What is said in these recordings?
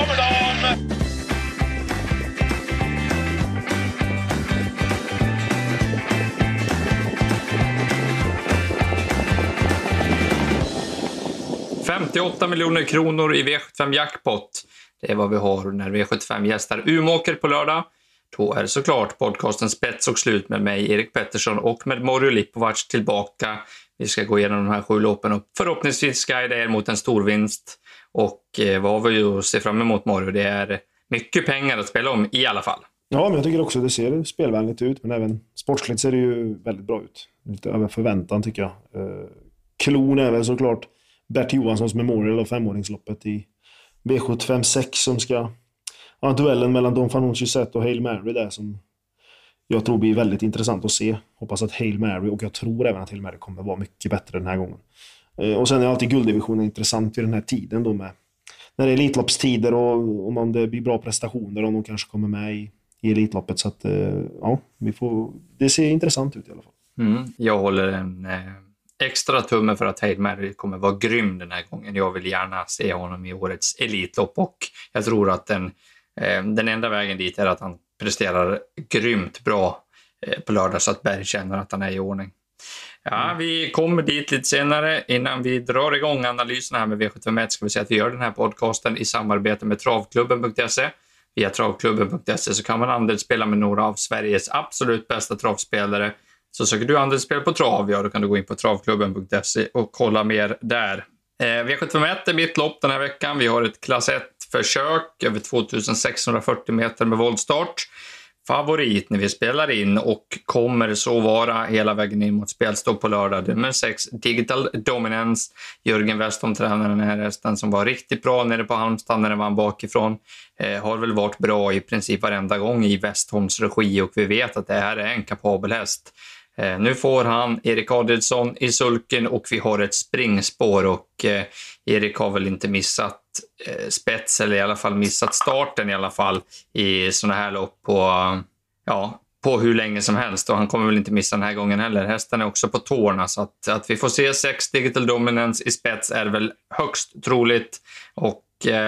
kommer de! ...58 miljoner kronor i V75 Jackpot. Det är vad vi har när V75 gästar Umeåker på lördag. Då är såklart podcasten Spets och slut med mig, Erik Pettersson, och med Morio Lipovac tillbaka. Vi ska gå igenom de här sju loppen och förhoppningsvis guida er mot en stor vinst. Och eh, vad har vi ju att se fram emot, Mario? Det är mycket pengar att spela om i alla fall. Ja, men jag tycker också det ser spelvänligt ut, men även sportsligt ser det ju väldigt bra ut. Lite över förväntan tycker jag. Eh, klon är väl såklart Bert Johanssons Memorial och femåringsloppet i V75 6 som ska ja, duellen mellan Don Fanucci Zet och Hail Mary där som jag tror blir väldigt intressant att se. Hoppas att Hail Mary, och jag tror även att Hail Mary kommer vara mycket bättre den här gången. Eh, och sen är alltid gulddivisionen intressant vid den här tiden då med när det är Elitloppstider och om det blir bra prestationer och de kanske kommer med i, i Elitloppet. Så att, eh, ja, vi får, det ser intressant ut i alla fall. Mm, jag håller en eh, extra tumme för att Hail Mary kommer vara grym den här gången. Jag vill gärna se honom i årets Elitlopp och jag tror att den den enda vägen dit är att han presterar grymt bra på lördag så att Berg känner att han är i ordning. Ja, mm. vi kommer dit lite senare. Innan vi drar igång analysen här med V751 ska vi säga att vi gör den här podcasten i samarbete med travklubben.se. Via travklubben.se så kan man andelsspela med några av Sveriges absolut bästa travspelare. Så söker du andelsspel på trav, ja då kan du gå in på travklubben.se och kolla mer där. Eh, V751 är mitt lopp den här veckan. Vi har ett klass 1-försök över 2640 meter med voltstart. Favorit när vi spelar in och kommer så vara hela vägen in mot spelstopp på lördag. Nummer 6, Digital Dominance. Jörgen Westholm tränar den här hästen som var riktigt bra nere på Halmstad när den vann bakifrån. Eh, har väl varit bra i princip varenda gång i Westholms regi och vi vet att det här är en kapabel häst. Eh, nu får han Erik Adrielsson i sulken och vi har ett springspår och eh, Erik har väl inte missat eh, spets eller i alla fall missat starten i alla fall i sådana här lopp på, ja, på hur länge som helst och han kommer väl inte missa den här gången heller. Hästen är också på tårna så att, att vi får se sex Digital Dominance i spets är väl högst troligt och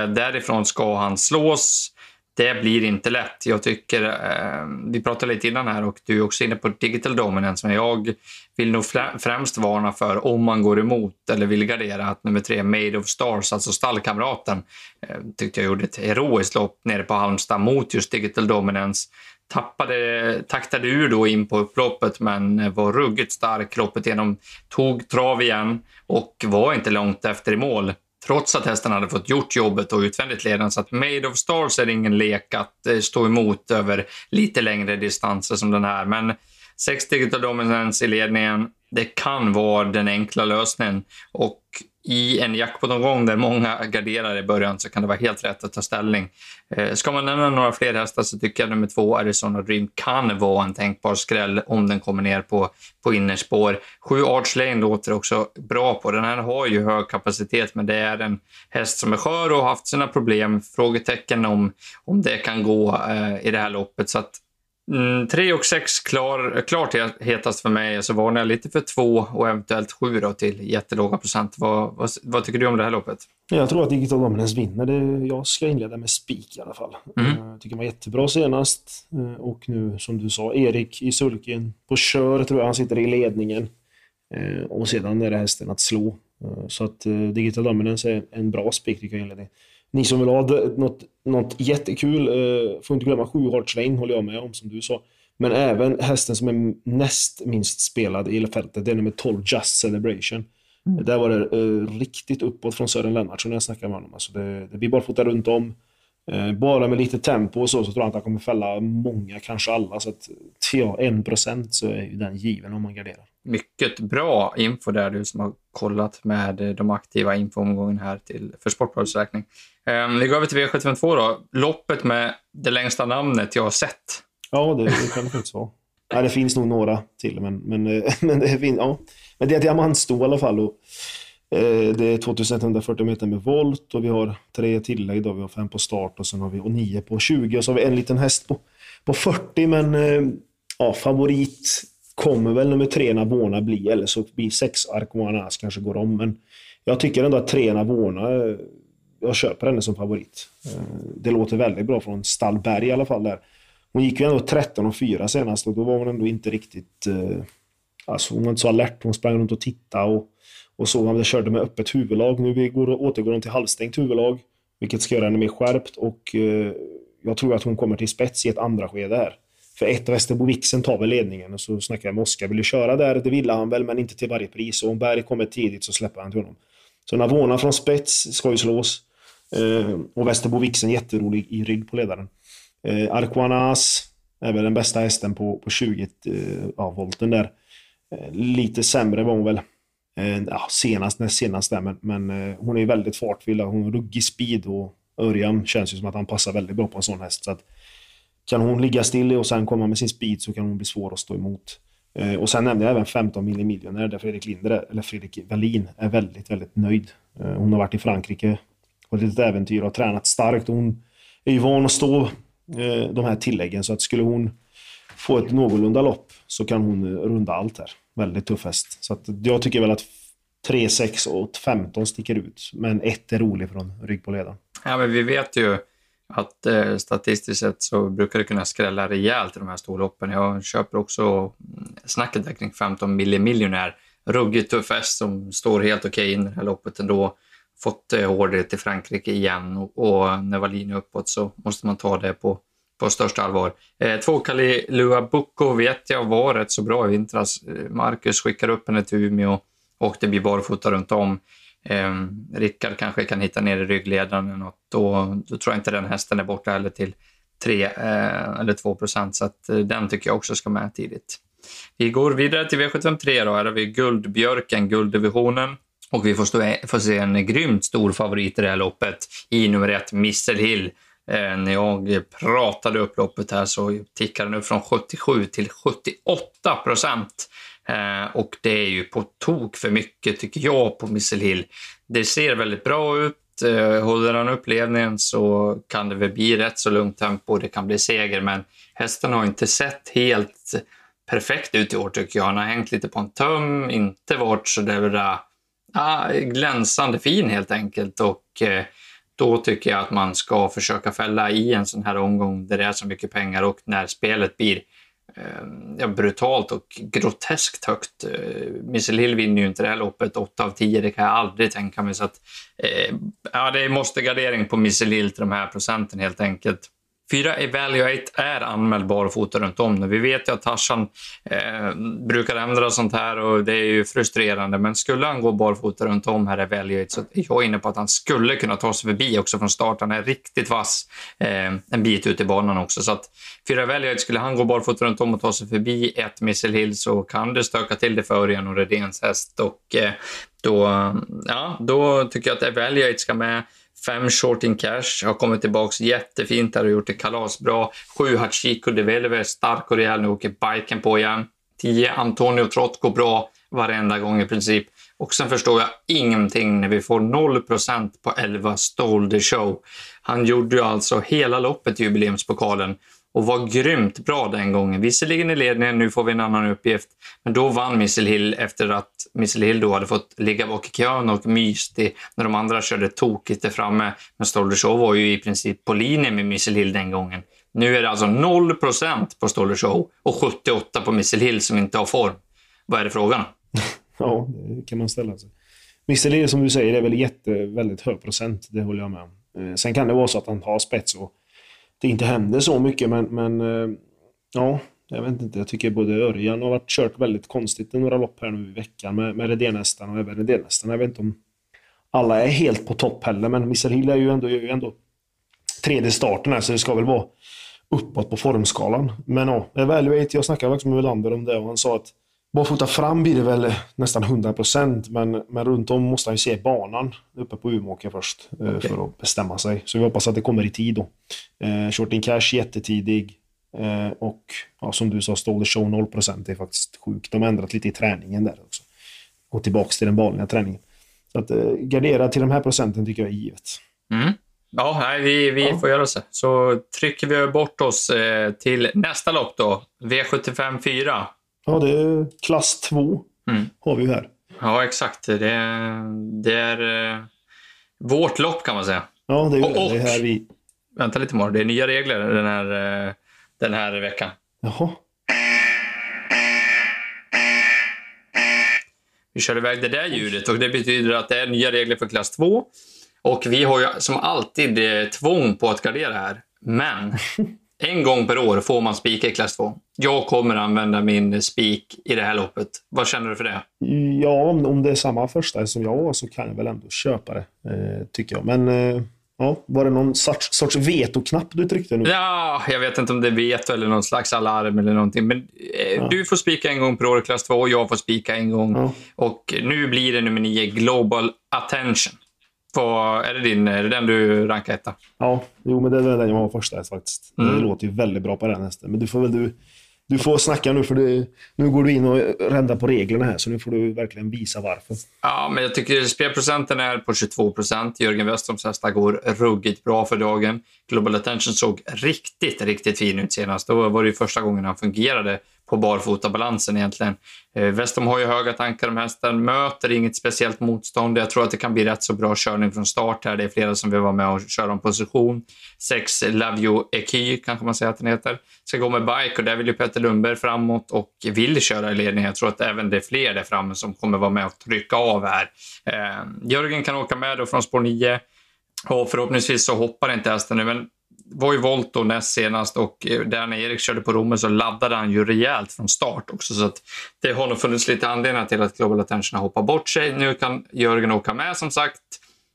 därifrån ska han slås det blir inte lätt. Jag tycker, eh, vi pratade lite innan här och du är också inne på digital dominance, men jag vill nog främst varna för om man går emot eller vill gardera att nummer tre, Made of Stars, alltså stallkamraten, eh, tyckte jag gjorde ett heroiskt lopp nere på Halmstad mot just digital dominance. Tappade, taktade ur då in på upploppet men var ruggigt stark loppet igenom, tog trav igen och var inte långt efter i mål trots att hästen hade fått gjort jobbet och utvändigt ledande. Så att Made of Stars är ingen lek att eh, stå emot över lite längre distanser som den här. Men sex digital dominance i ledningen, det kan vara den enkla lösningen. Och i en jackpot-omgång där många garderar i början så kan det vara helt rätt att ta ställning. Eh, ska man nämna några fler hästar så tycker jag nummer två, Arizona Dream, kan vara en tänkbar skräll om den kommer ner på, på innerspår. Sju Arch Lane låter också bra på. Den här har ju hög kapacitet, men det är en häst som är skör och har haft sina problem. Frågetecken om, om det kan gå eh, i det här loppet. Så att Mm, tre och sex klar, klart hetast för mig, så varnar jag lite för två och eventuellt sju då till jättelåga procent. Vad, vad, vad, tycker du om det här loppet? Jag tror att Digital Dominance vinner. Det, jag ska inleda med spik i alla fall. Mm. Jag tycker han var jättebra senast. Eh, och nu, som du sa, Erik i sulken. På kör tror jag han sitter i ledningen. Eh, och sedan är det hästen att slå. Eh, så att Digital Dominance är en bra spik tycker jag inledning ni som vill ha något, något jättekul, eh, får inte glömma 7 Sjuhårdsvein håller jag med om som du sa. Men även hästen som är näst minst spelad i fältet, det är nummer 12 Just Celebration. Mm. Där var det eh, riktigt uppåt från Sören Lennartsson när jag snackade med honom. Alltså det, det blir barfota runt om. Eh, bara med lite tempo och så, så tror jag att han kommer fälla många, kanske alla. Så att ja, 1% så är ju den given om man garderar. Mycket bra info där, du som har kollat med eh, de aktiva infoomgången här till, för Sportbladets räkning. Um, vi går över till V752 då. Loppet med det längsta namnet jag har sett. Ja, det, det kan det faktiskt vara. Nej, det finns nog några till, men, men, eh, men, det, finns, ja. men det är diamantstå i alla fall. Och, eh, det är 2140 meter med volt och vi har tre tillägg. Då. Vi har fem på start och sen har vi och nio på 20 och så har vi en liten häst på, på 40. Men eh, ja, favorit kommer väl nummer tre Navona bli, eller så blir sex Arcoanas kanske går om. Men jag tycker ändå att tre Navona eh, jag köper henne som favorit. Eh, det låter väldigt bra från Stallberg i alla fall. där. Hon gick ju ändå 13 och 4 senast och då var hon ändå inte riktigt... Eh, alltså hon var inte så alert. Hon sprang runt och tittade och, och så. Hon körde med öppet huvudlag. Nu går, återgår hon till halvstängt huvudlag, vilket ska göra henne mer skärpt och jag tror att hon kommer till spets i ett andra skede här. För ett Västerbo Vixen tar väl ledningen och så snackar jag med Oskar. Vill du köra där? Det ville han väl, men inte till varje pris. Och om Berg kommer tidigt så släpper han till honom. Så Navona från spets ska ju slås. Eh, och Västerbo Vixen jätterolig i rygg på ledaren. Eh, Arquanas är väl den bästa hästen på, på 20 eh, ja, volten där. Eh, lite sämre var hon väl eh, ja, senast, näst senast där, men, men eh, hon är väldigt fartfylld. Hon har ruggig speed och Örjan känns ju som att han passar väldigt bra på en sån häst. Så att, kan hon ligga still och sen komma med sin speed så kan hon bli svår att stå emot. Eh, och sen nämnde jag även 15 mil miljoner där Fredrik Linder, eller Fredrik Wallin, är väldigt, väldigt nöjd. Eh, hon har varit i Frankrike på ett litet äventyr och har tränat starkt. Hon är ju van att stå eh, de här tilläggen så att skulle hon få ett någorlunda lopp så kan hon runda allt här. Väldigt tuff häst. Så att jag tycker väl att 3, 6 och 15 sticker ut. Men ett är rolig från rygg på ledaren. Ja, men vi vet ju att eh, statistiskt sett så brukar det kunna skrälla rejält i de här storloppen. Jag köper också mm, snacket där kring 15 miljonär. Ruggigt tuff häst som står helt okej okay in i det här loppet ändå. Fått eh, order till Frankrike igen och, och när Wallin är uppåt så måste man ta det på, på största allvar. Eh, två Kali Lua Bucco vet jag var rätt så bra i vintras. Eh, Marcus skickar upp henne till Umeå och det blir barfota runt om. Eh, Rickard kanske kan hitta ner i ryggledaren eller något. Då, då tror jag inte den hästen är borta heller till 3 eh, eller 2 procent, så att, eh, den tycker jag också ska med tidigt. Vi går vidare till V753 då. Här har vi Guldbjörken, gulddivisionen. Och vi får, stå, får se en grymt stor favorit i det här loppet i nummer ett, Missel Hill. Eh, när jag pratade upp loppet här så tickade den upp från 77 till 78 procent. Eh, och det är ju på tok för mycket, tycker jag, på Missile Hill. Det ser väldigt bra ut. Eh, håller han upp ledningen så kan det väl bli rätt så lugnt tempo. Det kan bli seger, men hästen har inte sett helt perfekt ut i år, tycker jag. Han har hängt lite på en töm, inte varit så där ah, glänsande fin helt enkelt. Och eh, då tycker jag att man ska försöka fälla i en sån här omgång där det är så mycket pengar och när spelet blir Eh, ja, brutalt och groteskt högt. Eh, Missile Hill vinner ju inte det här loppet, 8 av 10, det kan jag aldrig tänka mig. Så att, eh, ja, det måste gardering på Missile Hill till de här procenten helt enkelt. Fyra Evaluate är anmäld barfota runt om nu. Vi vet ju att Tarzan eh, brukar ändra sånt här och det är ju frustrerande. Men skulle han gå barfota runt om här Evaluate så är jag inne på att han skulle kunna ta sig förbi också från start. Han är riktigt vass eh, en bit ut i banan också. Så att fyra Evaluate, skulle han gå barfota runt om och ta sig förbi ett Missile Hill så kan det stöka till det för Örjan och Redéns häst. Och eh, då, ja, då tycker jag att Evaluate ska med. Fem short in cash, har kommit tillbaka jättefint där och gjort det kalasbra. Sju Hachiko de Velve, stark och rejäl, nu åker biken på igen. Tio Antonio Trott går bra varenda gång i princip. Och sen förstår jag ingenting när vi får 0% på 11 Stole the Show. Han gjorde ju alltså hela loppet i jubileumspokalen och var grymt bra den gången. Visserligen i ledningen, nu får vi en annan uppgift. Men då vann Missile Hill efter att Missile Hill då hade fått ligga bak i kön och myst i, när de andra körde tokigt där framme. Men Stolder Show var ju i princip på linje med Missile Hill den gången. Nu är det alltså 0% på Stolder Show och 78 på Missile Hill som inte har form. Vad är det frågan Ja, det kan man ställa sig. Missile Hill som du säger är väl jätte, väldigt hög procent, det håller jag med om. Eh, sen kan det vara så att han har spets och det inte händer så mycket, men, men eh, ja, jag vet inte. Jag tycker både Örjan har varit kört väldigt konstigt i några lopp här nu i veckan med, med Redénhästarna och även Redénhästarna. Jag vet inte om alla är helt på topp heller, men Mr Hill är ju ändå, är ju ändå tredje starten här, så det ska väl vara uppåt på formskalan. Men ja, Evaluate, jag snackade faktiskt med Welander om det och han sa att Barfota fram blir det väl nästan 100% men, men runt om måste han ju se banan uppe på Umeåker först eh, okay. för att bestämma sig. Så vi hoppas att det kommer i tid då. Eh, Short in cash jättetidig eh, och ja, som du sa, Stole show 0% är faktiskt sjukt. De har ändrat lite i träningen där också. Gå tillbaka till den vanliga träningen. Så att eh, gardera till de här procenten tycker jag är givet. Mm. Ja, nej, vi, vi ja. får göra så. Så trycker vi bort oss eh, till nästa lopp då. V75 4. Ja, det är klass 2 mm. har vi här. Ja, exakt. Det, det är eh, vårt lopp kan man säga. Ja, det är ju Och- det. det är här vi... Vänta lite Mor, det är nya regler den här, eh, den här veckan. Jaha. Vi kör iväg det där ljudet och det betyder att det är nya regler för klass 2. Och vi har ju som alltid eh, tvång på att gardera här. Men en gång per år får man spika i klass 2. Jag kommer använda min spik i det här loppet. Vad känner du för det? Ja, om, om det är samma första som jag så kan jag väl ändå köpa det, eh, tycker jag. Men eh, ja, var det någon sorts, sorts vetoknapp du tryckte nu? Ja, jag vet inte om det är veto eller någon slags alarm eller någonting. Men eh, Ja. du får spika en gång per år i klass 2 och jag får spika en gång. Ja. Och nu blir det nummer 9, Global Attention. Vad, är det din, är det den du rankar etta? Ja, jo, men det är väl den jag har första häst faktiskt. Mm. Det låter ju väldigt bra på den hästen. Men du får väl du, du får snacka nu för det, nu går du in och rändar på reglerna här så nu får du verkligen visa varför. Ja, men jag tycker spelprocenten är på 22 procent. Jörgen Westroms hästar går ruggigt bra för dagen. Global Attention såg riktigt, riktigt fin ut senast. Då var det första gången han fungerade på barfotabalansen egentligen. Eh, har ju höga tankar om hästen, möter inget speciellt motstånd. Jag tror att det kan bli rätt så bra körning från start här. Det är flera som vill vara med och köra om position. Sex Love You Eky, kanske man säger att den heter. Ska gå med bike och där vill ju Petter Lundberg framåt och vill köra i ledning. Jag tror att även det är fler där framme som kommer vara med och trycka av här. Eh, Jörgen kan åka med då från spår 9 och förhoppningsvis så hoppar inte hästen nu, men var ju volt näst senast och eh, där när Erik körde på Romme så laddade han ju rejält från start också. Så att det har nog funnits lite anledningar till att Global Attention har hoppat bort sig. Nu kan Jörgen åka med som sagt.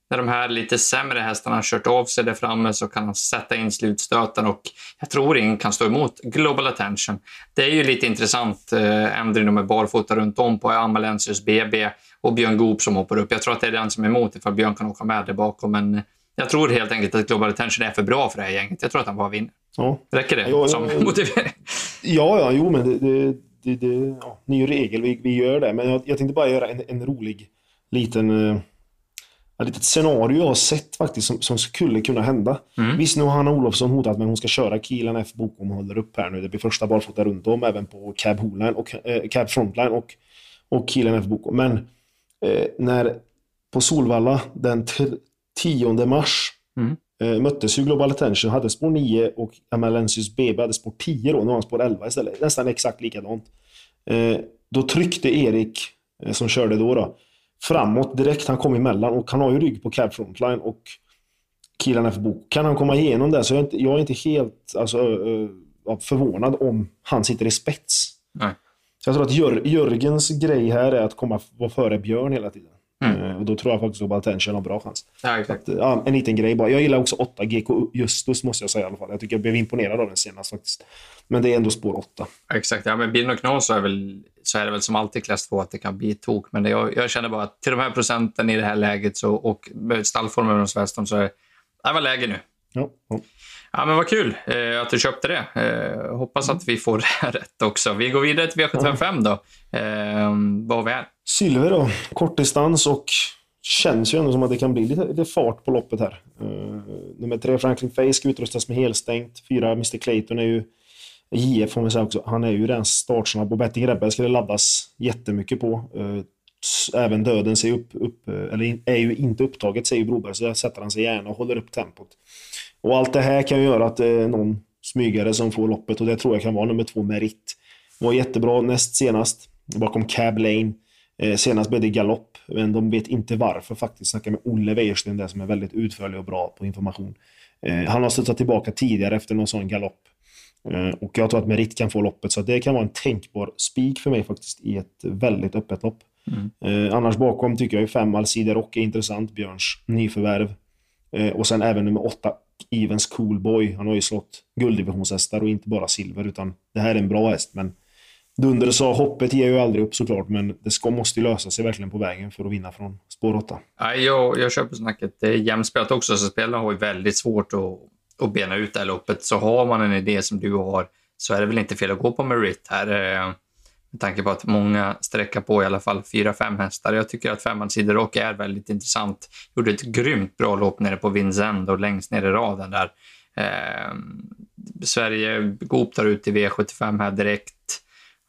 När de här lite sämre hästarna har kört av sig där framme så kan han sätta in slutstöten och jag tror ingen kan stå emot Global Attention. Det är ju lite intressant eh, ändring med barfota runt om på Amalensius BB och Björn Goop som hoppar upp. Jag tror att det är den som är emot ifall Björn kan åka med där bakom men jag tror helt enkelt att Global Attention är för bra för det här gänget. Jag tror att han bara vinner. Ja, Räcker det Ja, som ja. motivering? ja, ja jo men det, det, det, ja, ny regel, vi, vi gör det. Men jag, jag tänkte bara göra en, en rolig liten eh, ett litet scenario jag har sett faktiskt som, som skulle kunna hända. Mm. Visst, nu har Hanna Olofsson hotat med att hon ska köra Kilen F Bokom håller upp här nu. Det blir första barfota runt om, även på Cab Holine och eh, Cab Frontline och, och Kilen F Bokom. Men eh, när på Solvalla den 10 mars Mm. eh, möttes ju Global Attention, hade spår 9 och Amalensius BB hade spår 10 då, nu har han spår 11 istället. Nästan exakt likadant. Eh, då tryckte Erik, eh, som körde då, då, framåt direkt. Han kom emellan och han har ju rygg på Cab Frontline och killarna för bok. Kan han komma igenom det så jag är inte, jag är inte helt alltså, förvånad om han sitter i spets. Nej. Så jag tror att Jör, Jörgens grej här är att komma vara före Björn hela tiden. Mm. Eh, och då tror jag faktiskt att Attention har bra chans. Ja, exakt. Att, ja, en liten grej bara. Jag gillar också 8 GK Justus måste jag säga i alla fall. Jag tycker jag blev imponerad av den senast faktiskt. Men det är ändå spår 8. Exakt. Ja, men det något knas så är, väl, så är det väl som alltid klass 2 att det kan bli tok. Men det, jag, jag känner bara att till de här procenten i det här läget så, och med stallformen hos Weston så är det var läge nu. Ja, ja. Ja, men vad kul eh, att du köpte det. Eh, hoppas att vi får det rätt också. Vi går vidare till V755 då. Eh, vad har vi här? Silver då. Kortdistans och känns ju ändå som att det kan bli lite, lite fart på loppet här. Uh, nummer tre, Franklin Face, ska utrustas med helstängt. Fyra, Mr Clayton är ju JF får man säga också. Han är ju den startsnabb och Betting Rebel ska det laddas jättemycket på. Eh, även döden ser upp, upp, eh, eller är ju inte upptaget säger Broberg, så där sätter han sig gärna och håller upp tempot. Och allt det här kan ju göra att det är någon smygare som får loppet och det tror jag kan vara nummer två, Merit. Var jättebra näst senast, bakom Cab Lane. Eh, senast blev det galopp, men de vet inte varför faktiskt. Snacka med Olle Wäjersten där som är väldigt utförlig och bra på information. Eh, han har studsat tillbaka tidigare efter någon sån galopp. Eh, och jag tror att Merit kan få loppet, så det kan vara en tänkbar spik för mig faktiskt i ett väldigt öppet lopp. Eh, annars bakom tycker jag ju fem Alcide Rock är intressant, Björns nyförvärv. Och sen även nummer åtta, Evens Coolboy. Han har ju slått gulddivisionshästar och inte bara silver, utan det här är en bra häst. Men Dunder sa hoppet ger ju aldrig upp såklart, men det ska, måste ju lösa sig verkligen på vägen för att vinna från spår 8. Jag, jag köper snacket. Det är jämspelat också, så spelarna har ju väldigt svårt att, att bena ut det här loppet. Så har man en idé som du har så är det väl inte fel att gå på Merit här. Eh, med tanke på att många sträcker på i alla fall fyra, fem hästar. Jag tycker att femman Rock är väldigt intressant. Gjorde ett grymt bra lopp nere på Vincennes och längst ner i raden där. Eh, Sverige Goop tar ut i V75 här direkt.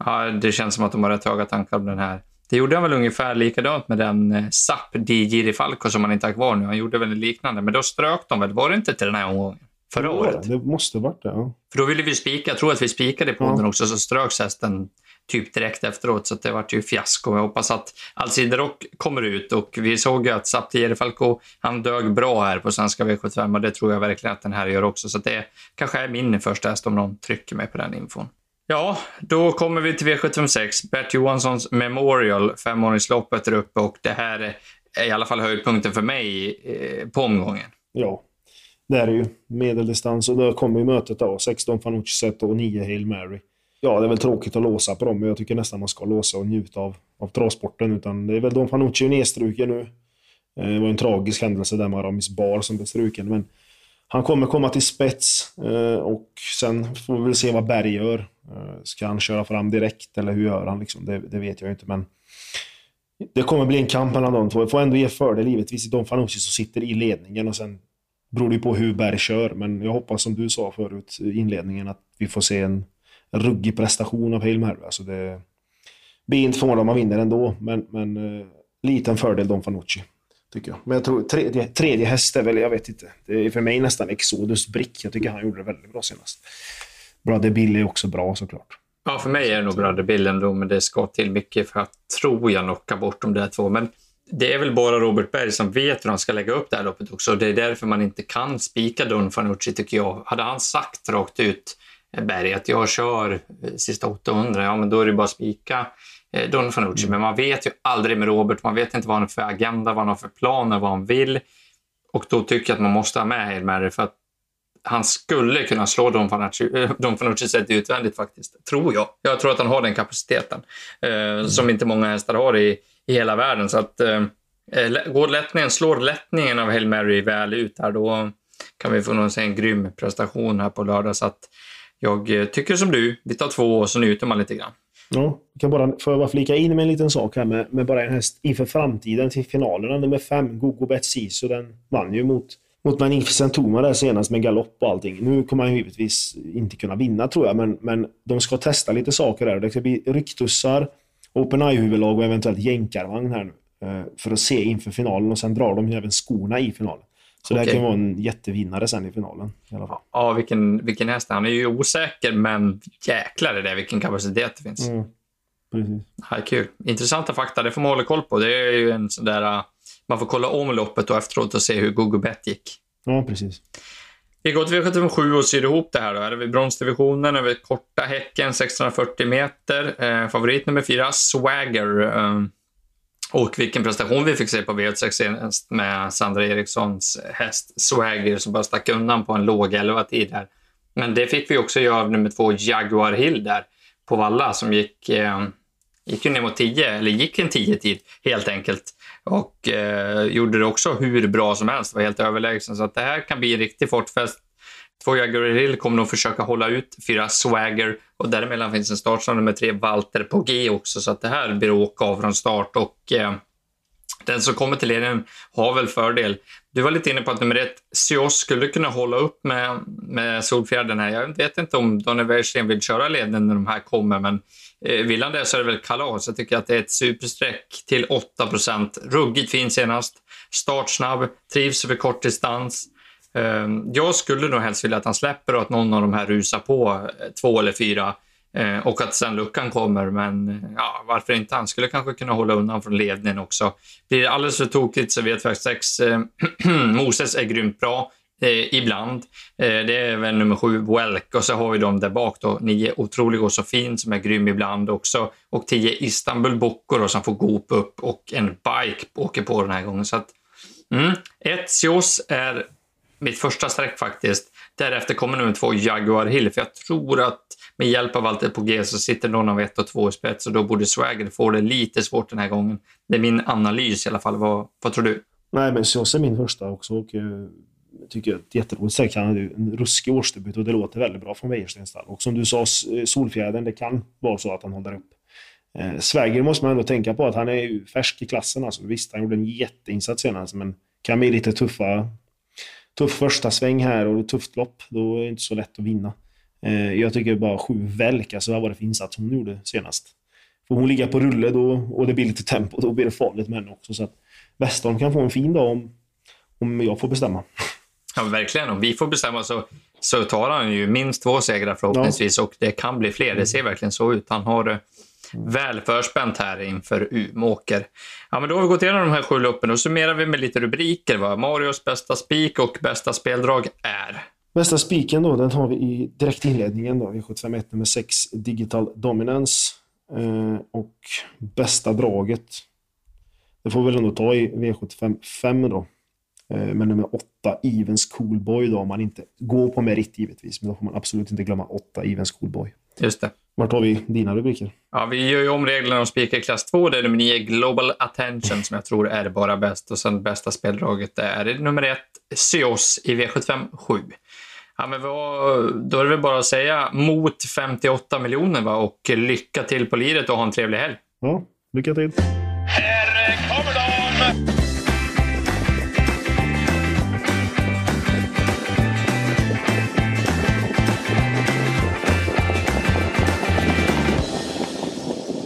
Ja, det känns som att de har rätt höga tankar om den här. Det gjorde han väl ungefär likadant med den eh, SAP di Girifalco som han inte har kvar nu. Han gjorde väl liknande, men då strök de väl? Var det inte till den här omgången? Förra Ja, året? Det måste varit det, ja. För då ville vi spika, jag tror att vi spikade på Ja. den också, så ströks hästen typ direkt efteråt, så att det vart ju fiasko. Jag hoppas att Alcide Rock kommer ut och vi såg ju att Saptiere Falco, han dög bra här på svenska V75 och det tror jag verkligen att den här gör också, så det kanske är min första häst om någon trycker mig på den infon. Ja, då kommer vi till V756, Bert Johanssons Memorial, femåringsloppet där uppe och det här är i alla fall höjdpunkten för mig eh, på omgången. Ja, det är det ju. Medeldistans och då kommer ju mötet då. 16 Fanucci Set och 9 Hail Mary. Ja, det är väl tråkigt att låsa på dem, men jag tycker nästan man ska låsa och njuta av, av travsporten. Utan det är väl Don Fanucci nedstruken nu. Eh, det var en tragisk händelse där med Aramis Bar som blev struken, men han kommer komma till spets eh, och sen får vi väl se vad Berg gör. Eh, ska han köra fram direkt eller hur gör han? Liksom? Det, det vet jag inte, men det kommer bli en kamp mellan de två. Vi får ändå ge fördel givetvis till Don Fanucci som sitter i ledningen och sen beror det ju på hur Berg kör. Men jag hoppas som du sa förut i inledningen att vi får se en ruggig prestation av Hail Mary. Alltså det blir inte förvånad om man vinner ändå, men, men eh, liten fördel Don Fanucci. Tycker jag. Men jag tror tredje, tredje häst är väl, jag vet inte. Det är för mig nästan Exodus Brick. Jag tycker han gjorde det väldigt bra senast. Brother Billy är också bra såklart. Ja, för mig är det nog Brother Bill ändå, men det ska till mycket för att, tror jag, knocka bort de där två. Men det är väl bara Robert Berg som vet hur han ska lägga upp det här loppet också. Det är därför man inte kan spika Don Fanucci, tycker jag. Hade han sagt rakt ut, eh, Berg, att jag kör eh, sista 800, ja, men då är det bara att spika eh, Don Fanucci. Men man vet ju aldrig med Robert. Man vet inte vad han har för agenda, vad han har för planer, vad han vill. Och då tycker jag att man måste ha med Mary för att han skulle kunna slå Don Fanucci, äh, Don Fanucci sett utvändigt faktiskt, tror jag. Jag tror att han har den kapaciteten, eh, som inte många hästar har i, i hela världen. Så att eh, går lättningen, slår lättningen av Hail Mary väl ut här, då kan vi få nog se en grym prestation här på lördag. Så att jag eh, tycker som du, vi tar två och så njuter man lite grann. Ja, jag kan bara, får jag bara flika in med en liten sak här med, med bara en häst inför framtiden till finalerna. Nummer fem, Gogo Betsiso, den vann ju mot, mot Magnificent Toma där senast med galopp och allting. Nu kommer han givetvis inte kunna vinna tror jag, men, men de ska testa lite saker där. Det ska bli rycktussar, Open Eye-huvudlag och eventuellt jänkarvagn här nu. eh, För att se inför finalen och sen drar de ju även skorna i finalen. Så det här kan vara en jättevinnare sen i finalen. I alla fall. Ja, vilken, vilken häst. Han är ju osäker, men jäklar är det vilken kapacitet det finns. Mm. Precis. Ja, kul. Intressanta fakta, det får man hålla koll på. Det är ju en sån där... Man får kolla om loppet och efteråt och se hur Google Bet gick. Ja, precis. Vi går till V75 och syr ihop det här då. Här är vi bronsdivisionen över korta häcken, 640 meter. Eh, favorit nummer fyra, Swagger. Eh, och vilken prestation vi fick se på V86 senast med Sandra Erikssons häst Swagger som bara stack undan på en låg 11-tid här. Men det fick vi också göra av nummer två, Jaguar Hill där på Valla som gick, eh, gick ju ner mot 10, eller gick en 10-tid helt enkelt. Och eh, gjorde det också hur bra som helst, var helt överlägsen. Så att det här kan bli en riktig fortfest. Två Jaguar Hill kommer nog försöka hålla ut fyra Swagger och däremellan finns en start som nummer tre, Walter på G också. Så att det här blir åka av från start och eh, den som kommer till ledningen har väl fördel. Du var lite inne på att nummer ett, Sios, skulle kunna hålla upp med, med Solfjärden här. Jag vet inte om Daniel Wäjersten vill köra ledningen när de här kommer, men eh, vill han det så är det väl kalas. Jag tycker att det är ett supersträck till 8% Ruggigt fin senast. Startsnabb, trivs över kort distans. Eh, jag skulle nog helst vilja att han släpper och att någon av de här rusar på eh, två eller fyra Eh, och att sen luckan kommer, men eh, ja, varför inte? Han skulle kanske kunna hålla undan från ledningen också. Blir det alldeles för tokigt så vet faktiskt sex eh, Moses är grymt bra. Eh, ibland. Eh, det är väl nummer sju, Welk, och så har vi dem där bak då. Nio, Otrolig och så fin, som är grym ibland också. Och tio, Istanbul Boko då, som får gop upp och en bike åker på den här gången. Så att, mm. Ett, Sios är mitt första streck faktiskt. Därefter kommer nummer två, Jaguar Hill, för jag tror att med hjälp av allt det på G så sitter någon av ett och två i spets och då borde Swagger få det lite svårt den här gången. Det är min analys i alla fall. Vad, vad tror du? Nej, men så är min första också och eh, jag tycker ett jätteroligt streck. Han hade en ruskig årsdebut och det låter väldigt bra från Wäjerstens stall. Och som du sa, eh, Solfjädern, det kan vara så att han håller upp. Eh, Swagger måste man ändå tänka på att han är färsk i klassen. Alltså. Visst, han gjorde en jätteinsats senast, men kan bli lite tuffa. Tuff första sväng här och tufft lopp. Då är det inte så lätt att vinna. Eh, jag tycker bara sju Velk, alltså vad var det för insats hon gjorde senast? får hon ligga på rulle då, och det blir lite tempo, då blir det farligt med henne också. Så att Westholm kan få en fin dag om, om jag får bestämma. Ja, verkligen. Om vi får bestämma så, så tar han ju minst två segrar förhoppningsvis ja. och det kan bli fler. Det ser verkligen så ut. Han har det väl förspänt här inför Umeåker. Ja, men då har vi gått igenom de här sju loppen och summerar vi med lite rubriker. Va? Marios bästa spik och bästa speldrag är? Bästa spiken då, den har vi i direkt inledningen då, V751 nummer 6, Digital Dominance. Eh, och bästa draget, det får vi väl ändå ta i V75 då. Eh, med nummer 8, Evens Coolboy då, om man inte går på merit givetvis. Men då får man absolut inte glömma 8, Evens Coolboy. Just det. Vart har vi dina rubriker? Ja, vi gör ju om reglerna om spikar klass 2. Det är nummer 9, Global Attention, som jag tror är bara bäst. Och sen bästa speldraget är nummer 1, Syos i V75 7. Ja, men vad, då är det väl bara att säga mot 58 miljoner va? och lycka till på liret och ha en trevlig helg. Ja, lycka till.